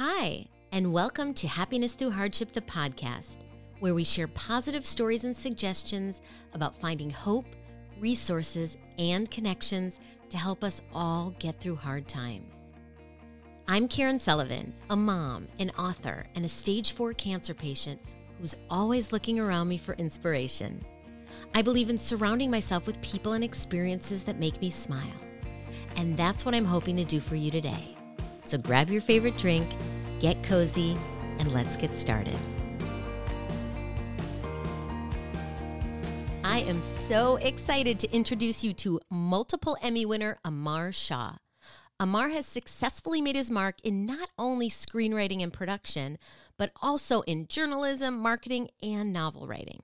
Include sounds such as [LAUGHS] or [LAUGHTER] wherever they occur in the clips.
Hi, and welcome to Happiness Through Hardship, the podcast, where we share positive stories and suggestions about finding hope, resources, and connections to help us all get through hard times. I'm Caryn Sullivan, a mom, an author, and a stage four cancer patient who's always looking around me for inspiration. I believe in surrounding myself with people and experiences that make me smile. And that's what I'm hoping to do for you today. So grab your favorite drink, get cozy, and let's get started. I am so excited to introduce you to multiple Emmy winner Amar Shah. Amar has successfully made his mark in not only screenwriting and production, but also in journalism, marketing, and novel writing.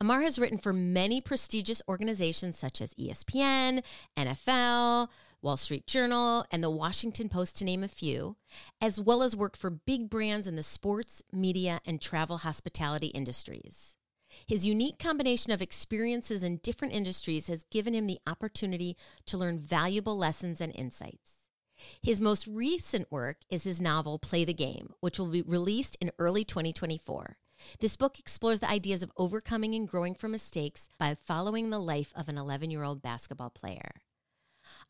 Amar has written for many prestigious organizations such as ESPN, NFL, Wall Street Journal, and the Washington Post, to name a few, as well as worked for big brands in the sports, media, and travel hospitality industries. His unique combination of experiences in different industries has given him the opportunity to learn valuable lessons and insights. His most recent work is his novel, Play the Game, which will be released in early 2024. This book explores the ideas of overcoming and growing from mistakes by following the life of an 11 year old basketball player.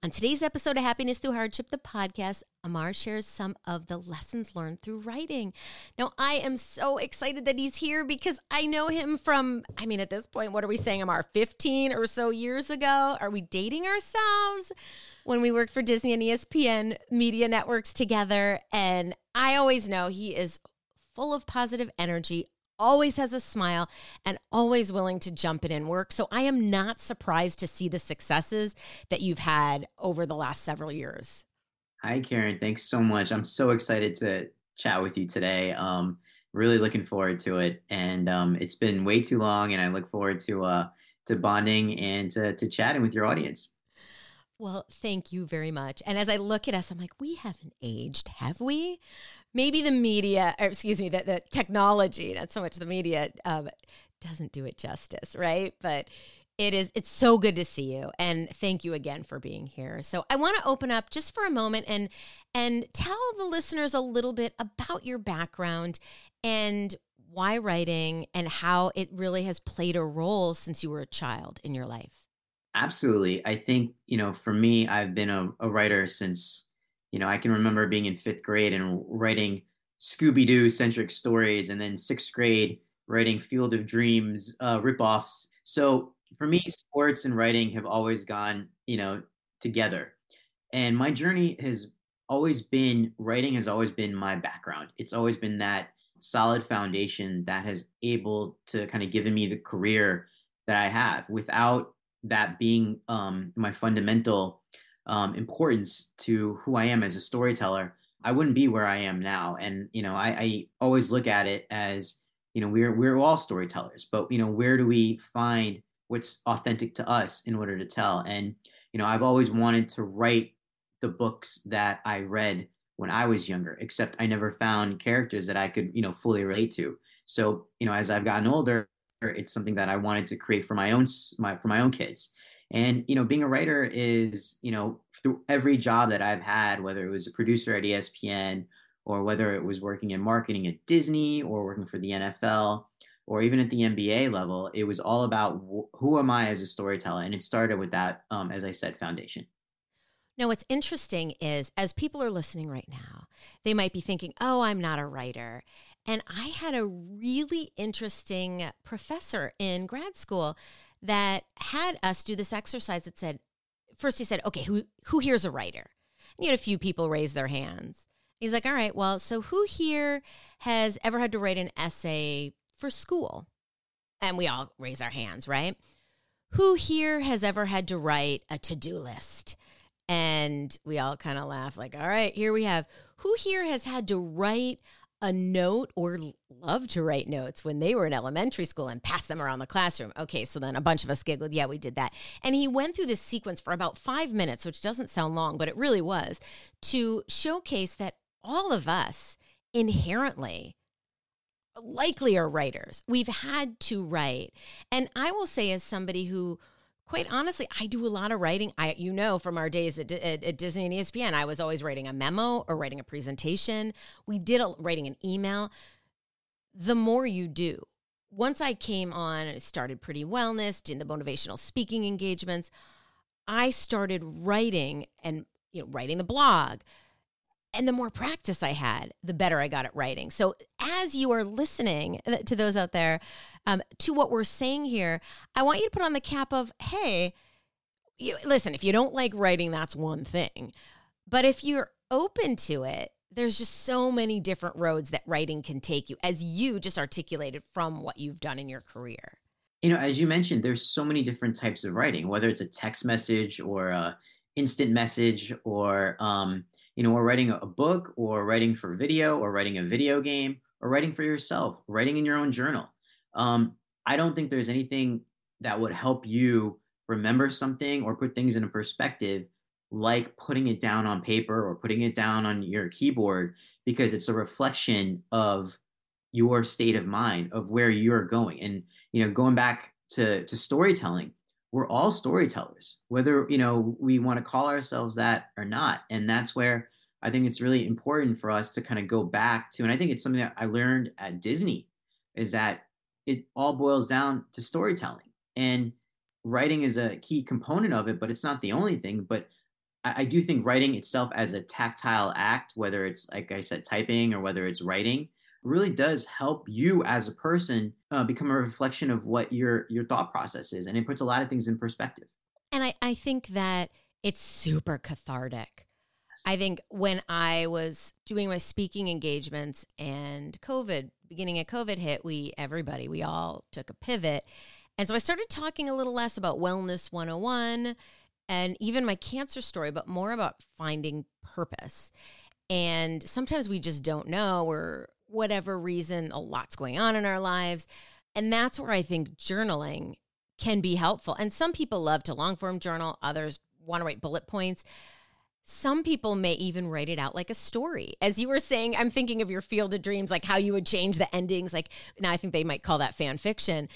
On today's episode of Happiness Through Hardship, the podcast, Amar shares some of the lessons learned through writing. Now, I am so excited that he's here because I know him from, I mean, at this point, what are we saying, Amar? 15 or so years ago? Are we dating ourselves? When we worked for Disney and ESPN media networks together. And I always know he is full of positive energy, always has a smile and always willing to jump in and work. So I am not surprised to see the successes that you've had over the last several years. Hi, Caryn. Thanks so much. I'm so excited to chat with you today. Um, really looking forward to it. And um, it's been way too long, and I look forward to uh, to bonding and to, to chatting with your audience. Well, thank you very much. And as I look at us, I'm like, we haven't aged, have we? Maybe the media, or excuse me, the, the technology, not so much the media, um, doesn't do it justice, right? But it is it's so good to see you and thank you again for being here. So i want to open up just for a moment and and tell the listeners a little bit about your background and why writing and how it really has played a role since you were a child in your life. Absolutely. I think you know for me i've been a, a writer since you know, I can remember being in fifth grade and writing Scooby Doo centric stories, and then sixth grade writing Field of Dreams uh, ripoffs. So for me, sports and writing have always gone, you know, together. And my journey has always been writing has always been my background. It's always been that solid foundation that has able to kind of given me the career that I have without that being um, my fundamental um, importance to who I am as a storyteller, I wouldn't be where I am now. And you know, I, I always look at it as you know we're we're all storytellers, but you know where do we find what's authentic to us in order to tell? And you know, I've always wanted to write the books that I read when I was younger, except I never found characters that I could you know fully relate to. So you know, as I've gotten older, it's something that I wanted to create for my own my for my own kids and you know, being a writer is you know through every job that I've had, whether it was a producer at ESPN or whether it was working in marketing at Disney or working for the NFL or even at the NBA level, it was all about who am I as a storyteller, and it started with that, um, as I said, foundation. Now, what's interesting is as people are listening right now, they might be thinking, oh, I'm not a writer. And I had a really interesting professor in grad school that had us do this exercise that said, first he said, okay, who, who here's a writer? And you had a few people raise their hands. He's like, all right, well, so who here has ever had to write an essay for school? And we all raise our hands, right? Who here has ever had to write a to do list? And we all kind of laugh, like, all right, here we have. Who here has had to write a note or love to write notes when they were in elementary school and pass them around the classroom. Okay, so then a bunch of us giggled. Yeah, we did that. And he went through this sequence for about five minutes, which doesn't sound long, but it really was, to showcase that all of us inherently likely are writers. We've had to write. And I will say, as somebody who quite honestly, I do a lot of writing. I, you know, from our days at, at, at, Disney and ESPN, I was always writing a memo or writing a presentation. We did a, writing an email. The more you do, once I came on and started Pretty Wellness, doing the motivational speaking engagements, I started writing and you know writing the blog. And the more practice I had, the better I got at writing. So, as you are listening uh, to those out there, um, to what we're saying here, I want you to put on the cap of, hey, you, listen, if you don't like writing, that's one thing. But if you're open to it, there's just so many different roads that writing can take you, as you just articulated from what you've done in your career. You know, as you mentioned, there's so many different types of writing, whether it's a text message or a instant message or um, you know, or writing a book or writing for video or writing a video game or writing for yourself, writing in your own journal. Um, I don't think there's anything that would help you remember something or put things in a perspective like putting it down on paper or putting it down on your keyboard because it's a reflection of your state of mind of where you're going and you know going back to to storytelling we're all storytellers whether you know we want to call ourselves that or not. And that's where i think it's really important for us to kind of go back to and i think it's something that i learned at disney is that it all boils down to storytelling. And writing is a key component of it but it's not the only thing. But I, I do think writing itself as a tactile act, whether it's like I said, typing or whether it's writing, really does help you as a person uh, become a reflection of what your your thought process is, and it puts a lot of things in perspective. And I, I think that it's super cathartic. I think when I was doing my speaking engagements and COVID, beginning of COVID hit, we everybody, we all took a pivot. And so I started talking a little less about wellness 101 and even my cancer story, but more about finding purpose. And sometimes we just don't know, or whatever reason, a lot's going on in our lives. And that's where I think journaling can be helpful. And some people love to long form journal, others want to write bullet points. Some people may even write it out like a story. As you were saying, I'm thinking of your field of dreams, like how you would change the endings. Like now, I think they might call that fan fiction.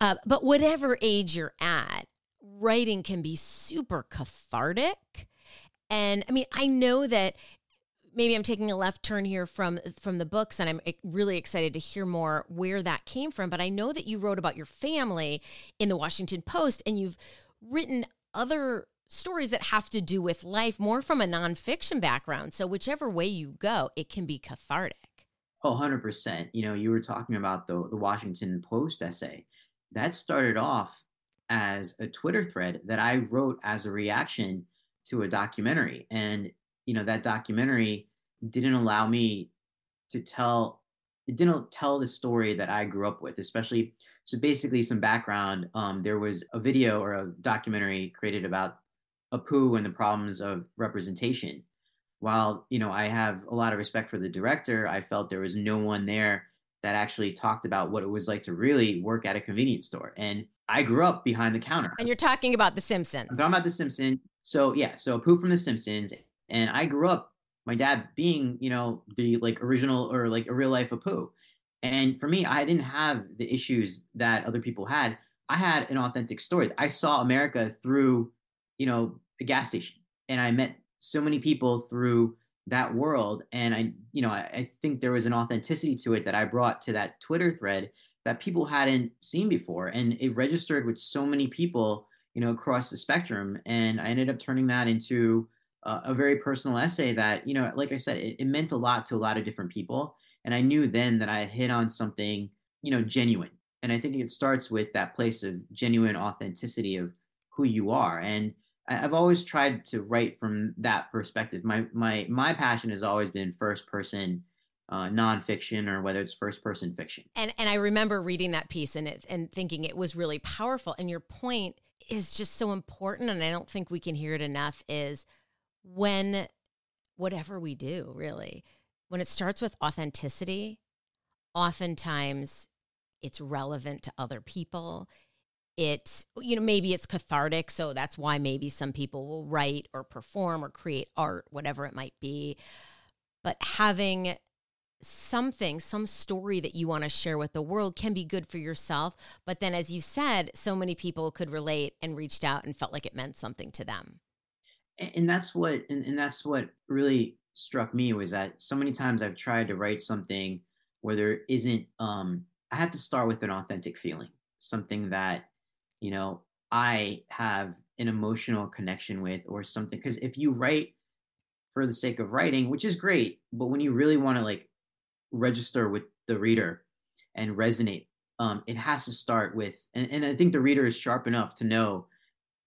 Uh, but whatever age you're at, writing can be super cathartic. And I mean, I know that maybe I'm taking a left turn here from from the books and I'm really excited to hear more where that came from, but I know that you wrote about your family in the Washington Post and you've written other stories that have to do with life more from a nonfiction background. So whichever way you go, it can be cathartic. Oh, 100%. You know, you were talking about the the Washington Post essay. That started off as a Twitter thread that I wrote as a reaction to a documentary. And, you know, that documentary didn't allow me to tell it didn't tell the story that I grew up with, especially so basically some background. Um, there was a video or a documentary created about Apu and the problems of representation. While, you know, I have a lot of respect for the director, I felt there was no one there that actually talked about what it was like to really work at a convenience store. And I grew up behind the counter. And you're talking about The Simpsons. I'm talking about The Simpsons. So yeah, so Apu from The Simpsons, and I grew up. My dad being, you know, the like original or like a real life Apu, and for me, I didn't have the issues that other people had. I had an authentic story. I saw America through, you know, a gas station, and I met so many people through that world. And I, you know, I, I think there was an authenticity to it that I brought to that Twitter thread that people hadn't seen before and it registered with so many people you know across the spectrum and i ended up turning that into a very personal essay that you know like i said it, it, meant a lot to a lot of different people and i knew then that i hit on something you know genuine and i think it starts with that place of genuine authenticity of who you are and i've always tried to write from that perspective my my my passion has always been first person uh, nonfiction or whether it's first person fiction. And and I remember reading that piece and it and thinking it was really powerful. And your point is just so important, and I don't think we can hear it enough. Is when whatever we do, really, when it starts with authenticity, oftentimes it's relevant to other people. It, you know, maybe it's cathartic. So that's why maybe some people will write or perform or create art, whatever it might be. But having something, some story that you want to share with the world can be good for yourself. But then, as you said, so many people could relate and reached out and felt like it meant something to them. And that's what, and, and that's what really struck me was that so many times I've tried to write something where there isn't, um, I have to start with an authentic feeling, something that, you know, I have an emotional connection with or something. Because if you write for the sake of writing, which is great, but when you really want to like register with the reader and resonate, um, it has to start with, and, and I think the reader is sharp enough to know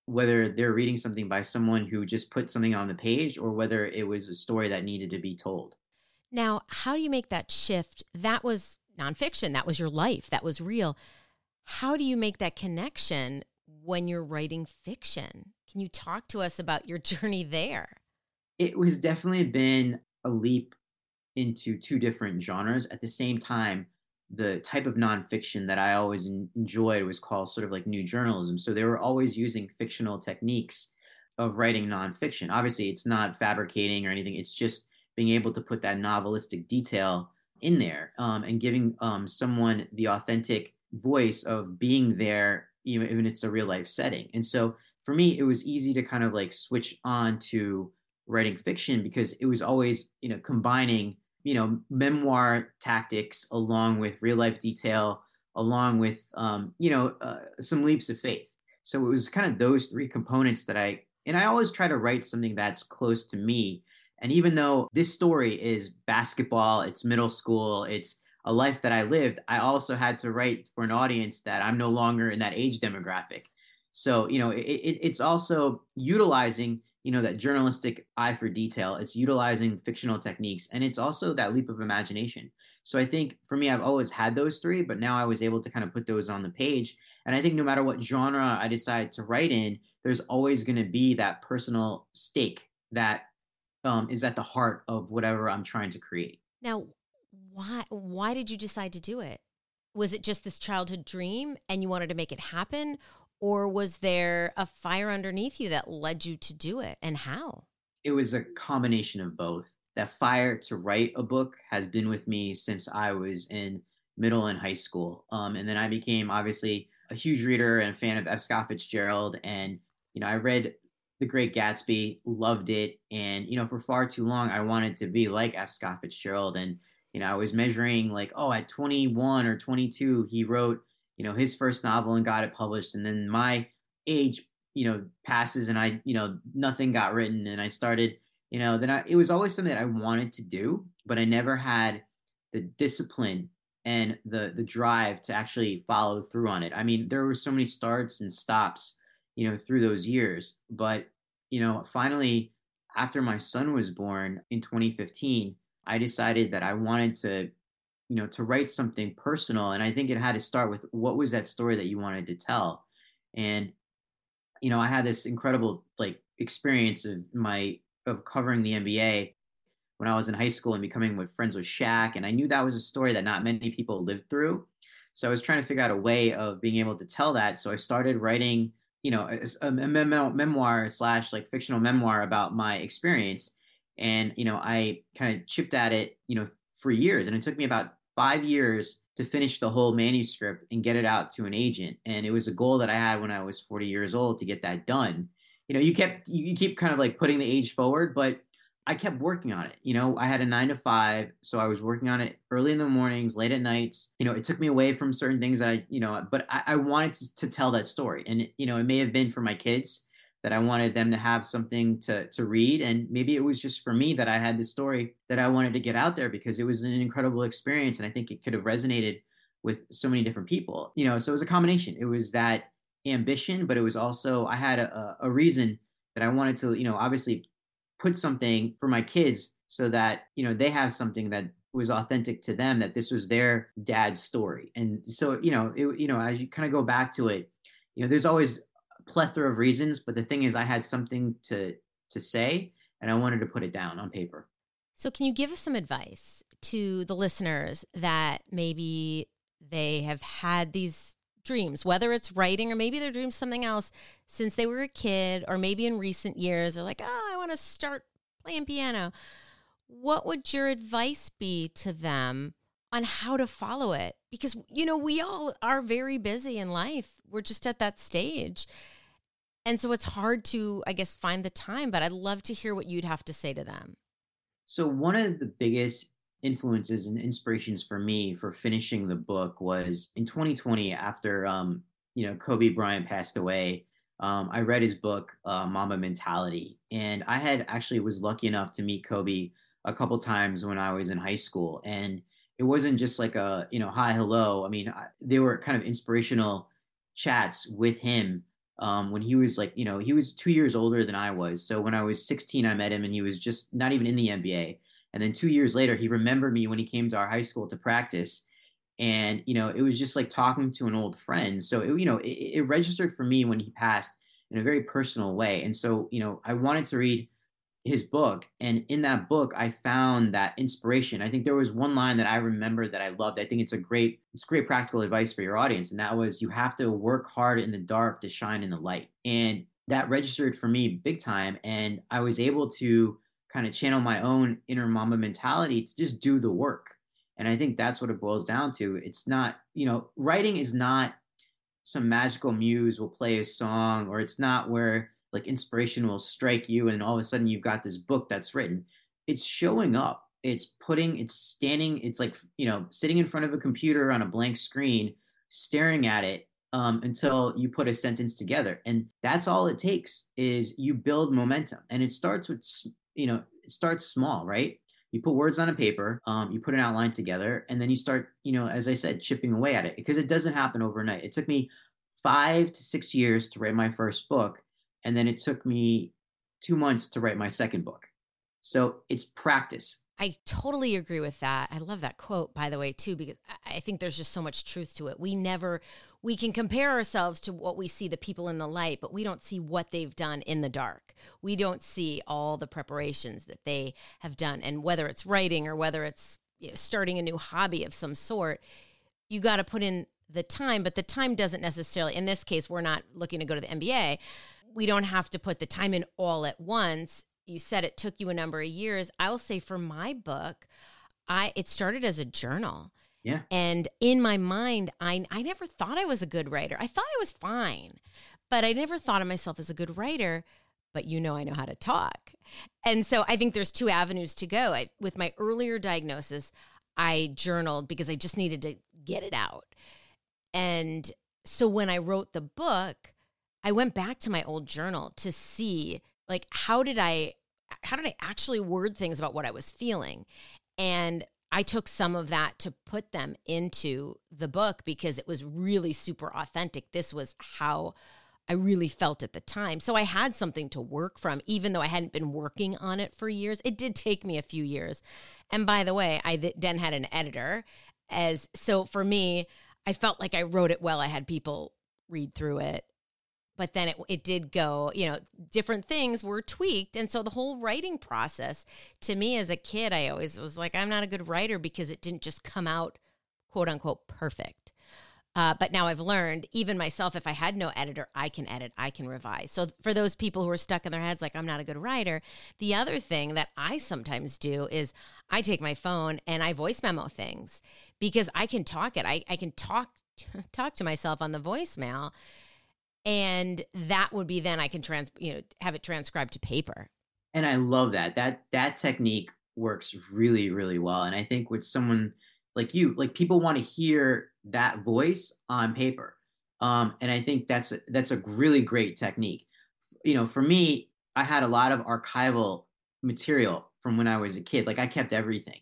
whether they're reading something by someone who just put something on the page or whether it was a story that needed to be told. Now, how do you make that shift? That was nonfiction, that was your life, that was real. How do you make that connection when you're writing fiction? Can you talk to us about your [LAUGHS] journey there? It was definitely been a leap into two different genres. At the same time, the type of nonfiction that I always enjoyed was called sort of like new journalism. So they were always using fictional techniques of writing nonfiction. Obviously, it's not fabricating or anything, it's just being able to put that novelistic detail in there um, and giving um, someone the authentic voice of being there, even, if it's a real life setting. And so for me, it was easy to kind of like switch on to writing fiction because it was always, you know, combining you know memoir tactics along with real life detail along with um, you know uh, some leaps of faith. So it was kind of those three components that i and i always try to write something that's close to me. And even though this story is basketball it's middle school it's a life that i lived i also had to write for an audience that i'm no longer in that age demographic. So you know it, it, it's also utilizing you know that journalistic eye for detail. It's utilizing fictional techniques and it's also that leap of imagination. So i think for me i've always had those three but now i was able to kind of put those on the page. And i think no matter what genre i decide to write in there's always going to be that personal stake that um, is at the heart of whatever i'm trying to create. Now why why did you decide to do it? Was it just this childhood dream and you wanted to make it happen or was there a fire underneath you that led you to do it and how? It was a combination of both. That fire to write a book has been with me since I was in middle and high school. Um, and then I became obviously a huge reader and a fan of F. Scott Fitzgerald. And, you know, I read The Great Gatsby, loved it. And, you know, for far too long, I wanted to be like F. Scott Fitzgerald. And, you know, I was measuring like, oh, at 21 or 22, he wrote you know his first novel and got it published and then my age you know passes and i you know nothing got written and i started you know then I, it was always something that i wanted to do but i never had the discipline and the the drive to actually follow through on it. I mean there were so many starts and stops you know through those years but you know finally after my son was born in 2015 i decided that i wanted to you know to write something personal and i think it had to start with what was that story that you wanted to tell? And you know i had this incredible like experience of my of covering the nba when i was in high school and becoming with friends with Shaq and i knew that was a story that not many people lived through. So i was trying to figure out a way of being able to tell that so i started writing you know a, a memoir slash like fictional memoir about my experience. And you know i kind of chipped at it you know for years and it took me about five years to finish the whole manuscript and get it out to an agent. And it was a goal that I had when I was 40 years old to get that done. You know, you kept you keep kind of like putting the age forward, but I kept working on it. You know, I had a nine to five, so I was working on it early in the mornings, late at nights. You know, it took me away from certain things that I, you know, but I, I wanted to, to, tell that story. And, you know, it may have been for my kids that I wanted them to have something to to read and maybe it was just for me that I had this story that I wanted to get out there because it was an incredible experience and I think it could have resonated with so many different people. You know, so it was a combination. It was that ambition, but it was also I had a, a reason that I wanted to, you know, obviously put something for my kids so that, you know, they have something that was authentic to them that this was their dad's story. And so, you know, it, you know, as you kind of go back to it, you know, there's always plethora of reasons, but the thing is, I had something to to say, and I wanted to put it down on paper. So, can you give us some advice to the listeners that maybe they have had these dreams, whether it's writing or maybe their dreams something else since they were a kid, or maybe in recent years, they're like, oh, I want to start playing piano. what would your advice be to them on how to follow it? Because, you know, we all are very busy in life. We're just at that stage. And so it's hard to, I guess, find the time, but I'd love to hear what you'd have to say to them. So, one of the biggest influences and inspirations for me for finishing the book was in 2020 after um, you know Kobe Bryant passed away. Um, I read his book uh, Mamba Mentality, and I had actually was lucky enough to meet Kobe a couple times when I was in high school, and it wasn't just like a you know hi hello. I mean, I, they were kind of inspirational chats with him um, when he was like you know he was two years older than I was. So when I was 16, I met him, and he was just not even in the NBA and then two years later, he remembered me when he came to our high school to practice. And, you know, it was just like talking to an old friend. So, it, you know, it, it registered for me when he passed in a very personal way. And so, you know, I wanted to read his book. And in that book, I found that inspiration. I think there was one line that I remember that I loved. I think it's a great, it's great practical advice for your audience. And that was you have to work hard in the dark to shine in the light. And that registered for me big time. And I was able to kind of channel my own inner mamba mentality to just do the work. And I think that's what it boils down to. It's not, you know, writing is not some magical muse will play a song, or it's not where like inspiration will strike you and all of a sudden you've got this book that's written. It's showing up. It's putting, it's standing, it's like, you know, sitting in front of a computer on a blank screen, staring at it um, until you put a sentence together. And that's all it takes is you build momentum. And it starts with you know, it starts small, right? You put words on a paper, um, you put an outline together, and then you start, you know, as I said, chipping away at it because it doesn't happen overnight. It took me five to six years to write my first book, and then it took me two months to write my second book. So it's practice. I totally agree with that. I love that quote, by the way, too, because I think there's just so much truth to it. We never, we can compare ourselves to what we see the people in the light, but we don't see what they've done in the dark. We don't see all the preparations that they have done. And whether it's writing or whether it's you know, starting a new hobby of some sort, you got to put in the time, but the time doesn't necessarily, in this case, we're not looking to go to the NBA. We don't have to put the time in all at once you said it took you a number of years. I will say for my book, I it started as a journal. Yeah. And in my mind, I I never thought I was a good writer. I thought I was fine, but I never thought of myself as a good writer. But you know, I know how to talk. And so I think there's two avenues to go. I, with my earlier diagnosis, I journaled because I just needed to get it out. And so when I wrote the book, I went back to my old journal to see like how did I how did I actually word things about what I was feeling? And I took some of that to put them into the book because it was really super authentic. This was how I really felt at the time. So I had something to work from, even though I hadn't been working on it for years. It did take me a few years. And by the way, I then had an editor. As so for me, I felt like I wrote it well. I had people read through it but then it, it did go you know different things were tweaked. And so the whole writing process to me as a kid i always was like i'm not a good writer because it didn't just come out quote unquote perfect. Uh, but now i've learned even myself if i had no editor i can edit i can revise. So for those people who are stuck in their heads like i'm not a good writer the other thing that i sometimes do is i take my phone and i voice memo things because i can talk it. I, I can talk [LAUGHS] talk to myself on the voicemail and that would be then I can trans you know have it transcribed to paper. And I love that. That that technique works really really well and I think with someone like you like people want to hear that voice on paper. Um, and I think that's a, that's a really great technique. You know, for me, I had a lot of archival material from when I was a kid. Like I kept everything.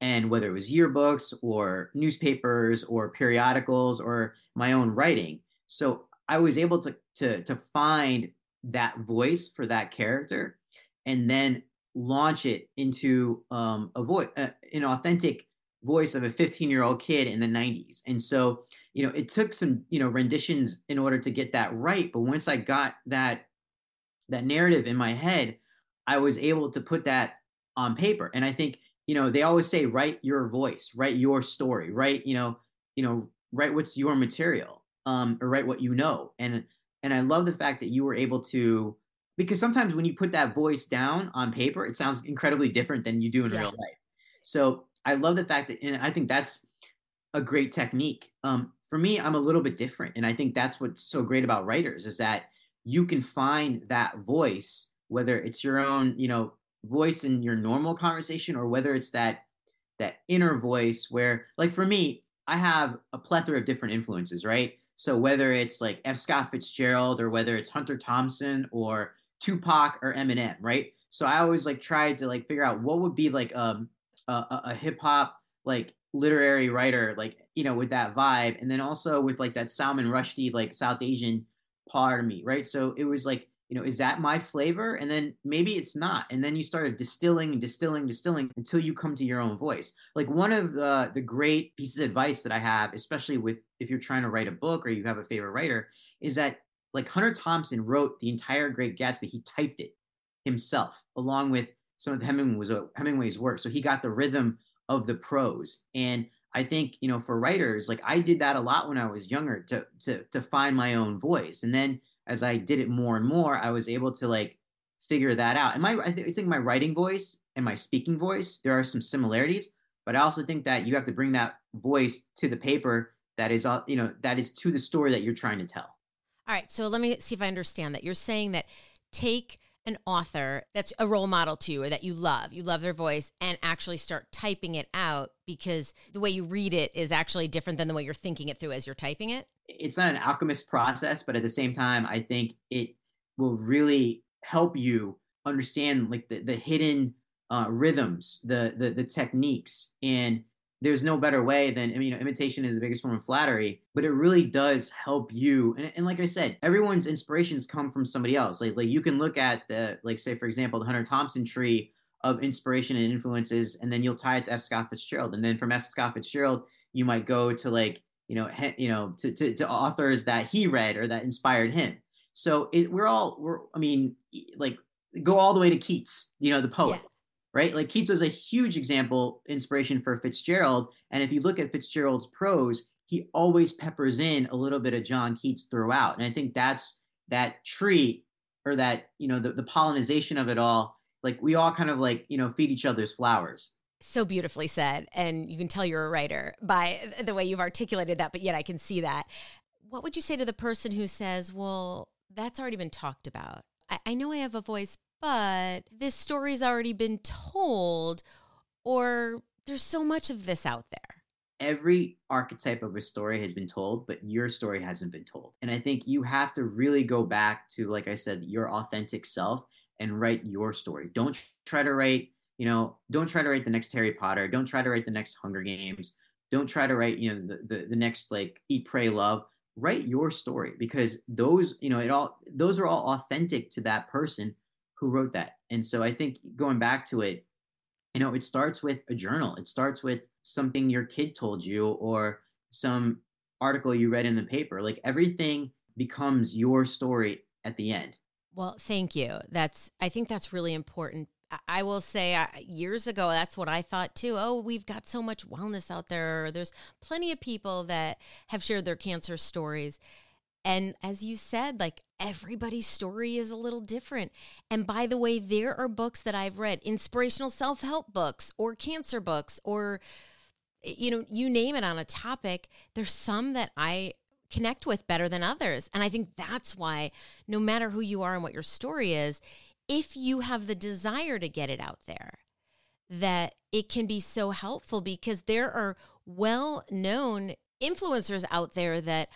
And whether it was yearbooks or newspapers or periodicals or my own writing. So I was able to to to find that voice for that character, and then launch it into um, a voice, uh, an authentic voice of a 15 year old kid in the 90s. And so, you know, it took some you know renditions in order to get that right. But once I got that that narrative in my head, I was able to put that on paper. And I think you know they always say write your voice, write your story, write you know you know write what's your material um, or write what you know. And and I love the fact that you were able to because sometimes when you put that voice down on paper, it sounds incredibly different than you do in yeah. real life. So I love the fact that, and I think that's a great technique. Um, for me, I'm a little bit different, and I think that's what's so great about writers is that you can find that voice, whether it's your own, you know, voice in your normal conversation, or whether it's that that inner voice where, like for me, I have a plethora of different influences, right? So whether it's like F. Scott Fitzgerald, or whether it's Hunter Thompson, or Tupac, or Eminem, right? So I always like tried to like figure out what would be like um, a, a, hip hop like literary writer, like you know, with that vibe, and then also with like that Salman Rushdie like South Asian part of me, right? So it was like, you know, is that my flavor? And then maybe it's not. And then you started distilling and distilling, distilling until you come to your own voice. Like one of the the great pieces of advice that I have, especially with if you're trying to write a book or you have a favorite writer, is that like Hunter Thompson wrote the entire Great Gatsby. He typed it himself along with some of Hemingway's Hemingway's work. So he got the rhythm of the prose. And I think, you know, for writers, like I did that a lot when I was younger to to to find my own voice. And then as I did it more and more, I was able to like figure that out. And my I, th- I think my writing voice and my speaking voice, there are some similarities, but I also think that you have to bring that voice to the paper that is you know, that is to the story that you're trying to tell. All right, so let me see if I understand that. You're saying that take an author that's a role model to you or that you love, you love their voice, and actually start typing it out because the way you read it is actually different than the way you're thinking it through as you're typing it? It's not an alchemist process, but at the same time, I think it will really help you understand like the, the hidden uh, rhythms, the, the the techniques, and there's no better way than I mean, you know, imitation is the biggest form of flattery, but it really does help you. And, and like I said, everyone's inspirations come from somebody else. Like like you can look at the like say for example the Hunter Thompson tree of inspiration and influences, and then you'll tie it to F. Scott Fitzgerald, and then from F. Scott Fitzgerald you might go to like you know he, you know to, to to authors that he read or that inspired him. So it, we're all we're I mean like go all the way to Keats, you know the poet. Right? Like Keats was a huge example, inspiration for Fitzgerald. And if you look at Fitzgerald's prose, he always peppers in a little bit of John Keats throughout. And I think that's that tree or that, you know, the, the pollination of it all. Like we all kind of like, you know, feed each other's flowers. So beautifully said. And you can tell you're a writer by the way you've articulated that, but yet I can see that. What would you say to the person who says, well, that's already been talked about? I, I know I have a voice, but this story's already been told, or there's so much of this out there. Every archetype of a story has been told, but your story hasn't been told. And I think you have to really go back to, like I said, your authentic self and write your story. Don't try to write, you know, don't try to write the next Harry Potter. Don't try to write the next Hunger Games. Don't try to write, you know, the, the, the next like Eat, Pray, Love write your story because those you know it all those are all authentic to that person who wrote that. And so I think going back to it, you know, it starts with a journal. It starts with something your kid told you or some article you read in the paper. Like everything becomes your story at the end. Well, thank you. That's I think that's really important. I will say uh, years ago that's what I thought too. Oh, we've got so much wellness out there. There's plenty of people that have shared their cancer stories. And as you said, like everybody's story is a little different. And by the way, there are books that I've read, inspirational self help books or cancer books or, you know, you name it on a topic. There's some that I connect with better than others. And I think that's why, no matter who you are and what your story is, if you have the desire to get it out there, that it can be so helpful because there are well known influencers out there that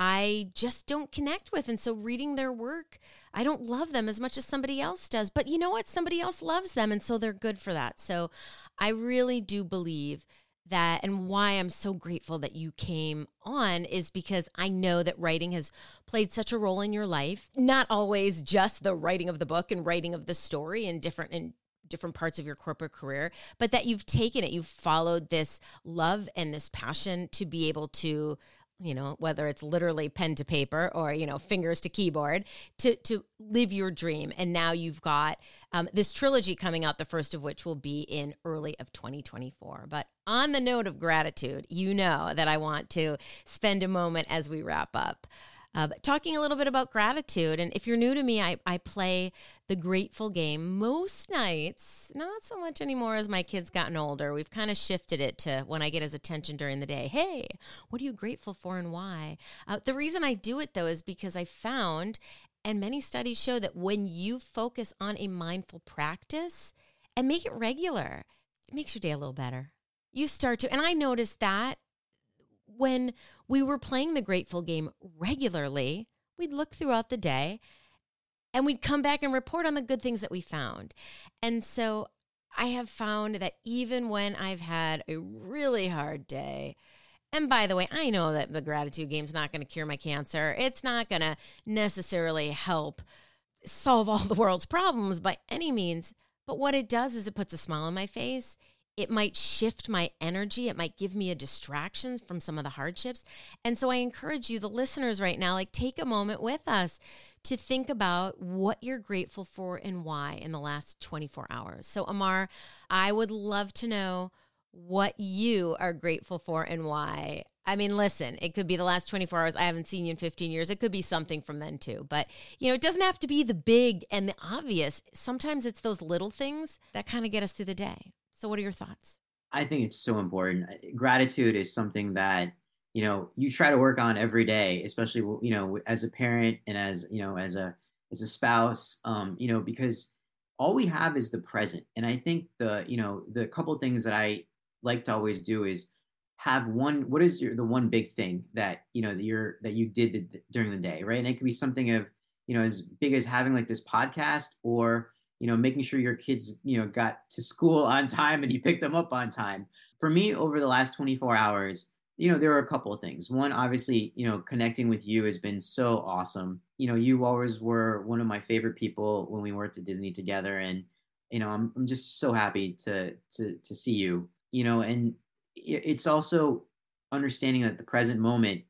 I just don't connect with. And so reading their work, I don't love them as much as somebody else does. But you know what? Somebody else loves them. And so they're good for that. So I really do believe that and why I'm so grateful that you came on is because I know that writing has played such a role in your life. Not always just the writing of the book and writing of the story and different and different parts of your corporate career, but that you've taken it, you've followed this love and this passion to be able to you know whether it's literally pen to paper or you know fingers to keyboard to to live your dream. And now you've got um, this trilogy coming out the first of which will be in early of 2024 but on the note of gratitude you know that i want to spend a moment as we wrap up Uh, talking a little bit about gratitude. And if you're new to me, I, I play the grateful game most nights, not so much anymore as my kids gotten older. We've kind of shifted it to when I get his attention during the day. Hey, what are you grateful for and why? Uh, the reason I do it though is because I found, and many studies show that when you focus on a mindful practice and make it regular, it makes your day a little better. You start to, and I noticed that when we were playing the grateful game regularly, we'd look throughout the day and we'd come back and report on the good things that we found. And so I have found that even when I've had a really hard day, and by the way, I know that the gratitude game is not going to cure my cancer. It's not going to necessarily help solve all the world's problems by any means. But what it does is it puts a smile on my face. It might shift my energy. It might give me a distraction from some of the hardships. And so I encourage you, the listeners right now, like take a moment with us to think about what you're grateful for and why in the last 24 hours. So, Amar, I would love to know what you are grateful for and why. I mean, listen, it could be the last 24 hours. I haven't seen you in 15 years. It could be something from then too. But, you know, it doesn't have to be the big and the obvious. Sometimes it's those little things that kind of get us through the day. So, what are your thoughts? I think it's so important. Gratitude is something that you know you try to work on every day, especially you know as a parent and as you know as a as a spouse. Um, you know because all we have is the present, and I think the you know the couple things that I like to always do is have one what is your the one big thing that you know that you're that you did the, during the day right and it could be something of you know as big as having like this podcast or you know, making sure your kids, you know, got to school on time and you picked them up on time. For me, over the last 24 hours, you know, there were a couple of things. One, obviously, you know, connecting with you has been so awesome. You know, you always were one of my favorite people when we worked at Disney together, and you know, I'm I'm just so happy to to to see you. You know, and it's also understanding that the present moment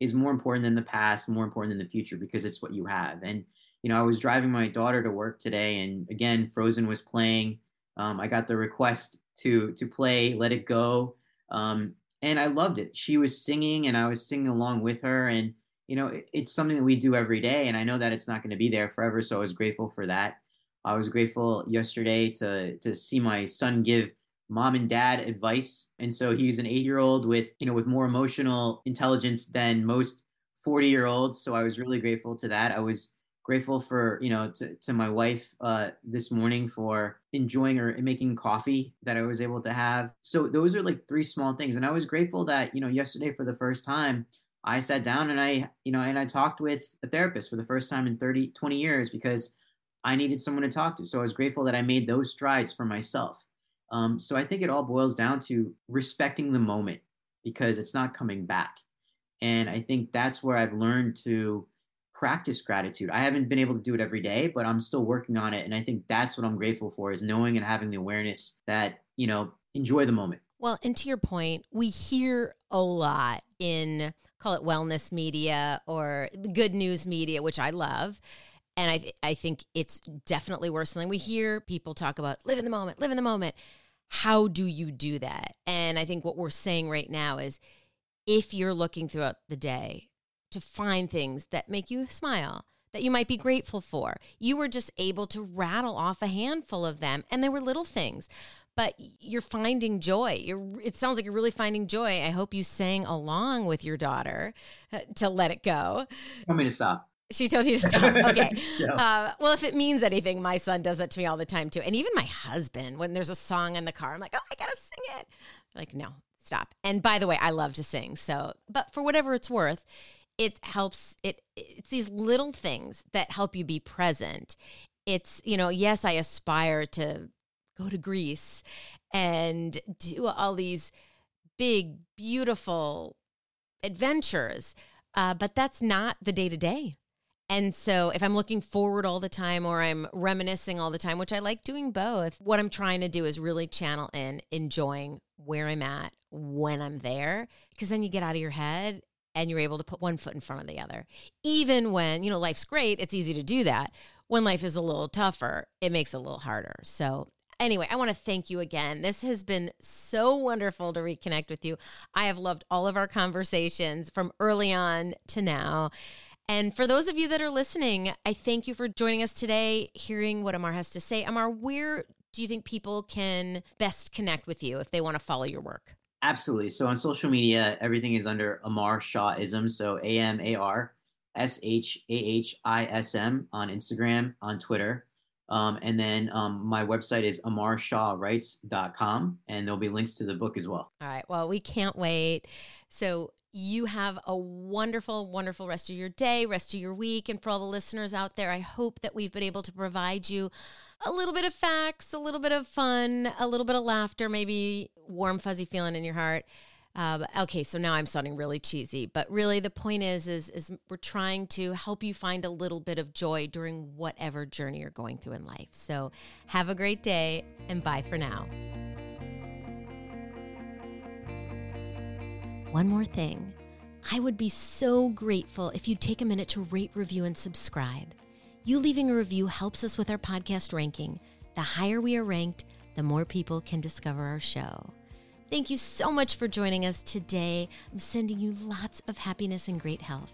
is more important than the past, more important than the future because it's what you have. And you know, I was driving my daughter to work today, and again, Frozen was playing. Um, I got the request to to play Let It Go, um, and I loved it. She was singing, and I was singing along with her, and you know, it, it's something that we do every day, and I know that it's not going to be there forever. So I was grateful for that. I was grateful yesterday to to see my son give mom and dad advice, and so he's an eight year old with you know with more emotional intelligence than most forty year olds. So I was really grateful to that. I was grateful for you know to, to my wife uh, this morning for enjoying or making coffee that i was able to have. So those are like three small things. And i was grateful that you know yesterday for the first time i sat down and i you know and i talked with a therapist for the first time in 30 20 years because i needed someone to talk to. So i was grateful that i made those strides for myself. Um, so i think it all boils down to respecting the moment because it's not coming back. And i think that's where i've learned to practice gratitude. I haven't been able to do it every day, but I'm still working on it. And I think that's what I'm grateful for is knowing and having the awareness that, you know, enjoy the moment. Well, and to your point, we hear a lot in call it wellness media or good news media, which I love. And I, th- I think it's definitely worse than we hear people talk about live in the moment, live in the moment. How do you do that? And I think what we're saying right now is if you're looking throughout the day to find things that make you smile, that you might be grateful for. You were just able to rattle off a handful of them, and they were little things. But you're finding joy. You're, it sounds like you're really finding joy. I hope you sang along with your daughter uh, to let it go. Want me to stop? She told you to stop. [LAUGHS] Okay. yeah. uh, well, if it means anything, my son does that to me all the time too. And even my husband, when there's a song in the car, I'm like, oh, I gotta sing it. Like, no, stop. And by the way, I love to sing. So, but for whatever it's worth, it helps it it's these little things that help you be present. It's you know yes i aspire to go to greece and do all these big beautiful adventures uh, but that's not the day to day and so if i'm looking forward all the time or i'm reminiscing all the time which i like doing both what i'm trying to do is really channel in enjoying where i'm at when i'm there because then you get out of your head and you're able to put one foot in front of the other. Even when, you know, life's great, it's easy to do that. When life is a little tougher, it makes it a little harder. So, anyway, I want to thank you again. This has been so wonderful to reconnect with you. I have loved all of our conversations from early on to now. And for those of you that are listening, I thank you for joining us today, hearing what Amar has to say. Amar, where do you think people can best connect with you if they want to follow your work? Absolutely. So on social media, everything is under Amar Shahism. So A M A R S H A H I S M on Instagram, on Twitter. Um, and then um, my website is amarshahwrites.com, and there'll be links to the book as well. All right. Well, we can't wait. So you have a wonderful, wonderful rest of your day, rest of your week. And for all the listeners out there, I hope that we've been able to provide you a little bit of facts, a little bit of fun, a little bit of laughter, maybe warm, fuzzy feeling in your heart. Uh, okay, so now I'm sounding really cheesy, but really the point is, is, is we're trying to help you find a little bit of joy during whatever journey you're going through in life. So have a great day and bye for now. One more thing. I would be so grateful if you'd take a minute to rate, review, and subscribe. You leaving a review helps us with our podcast ranking. The higher we are ranked, the more people can discover our show. Thank you so much for joining us today. I'm sending you lots of happiness and great health.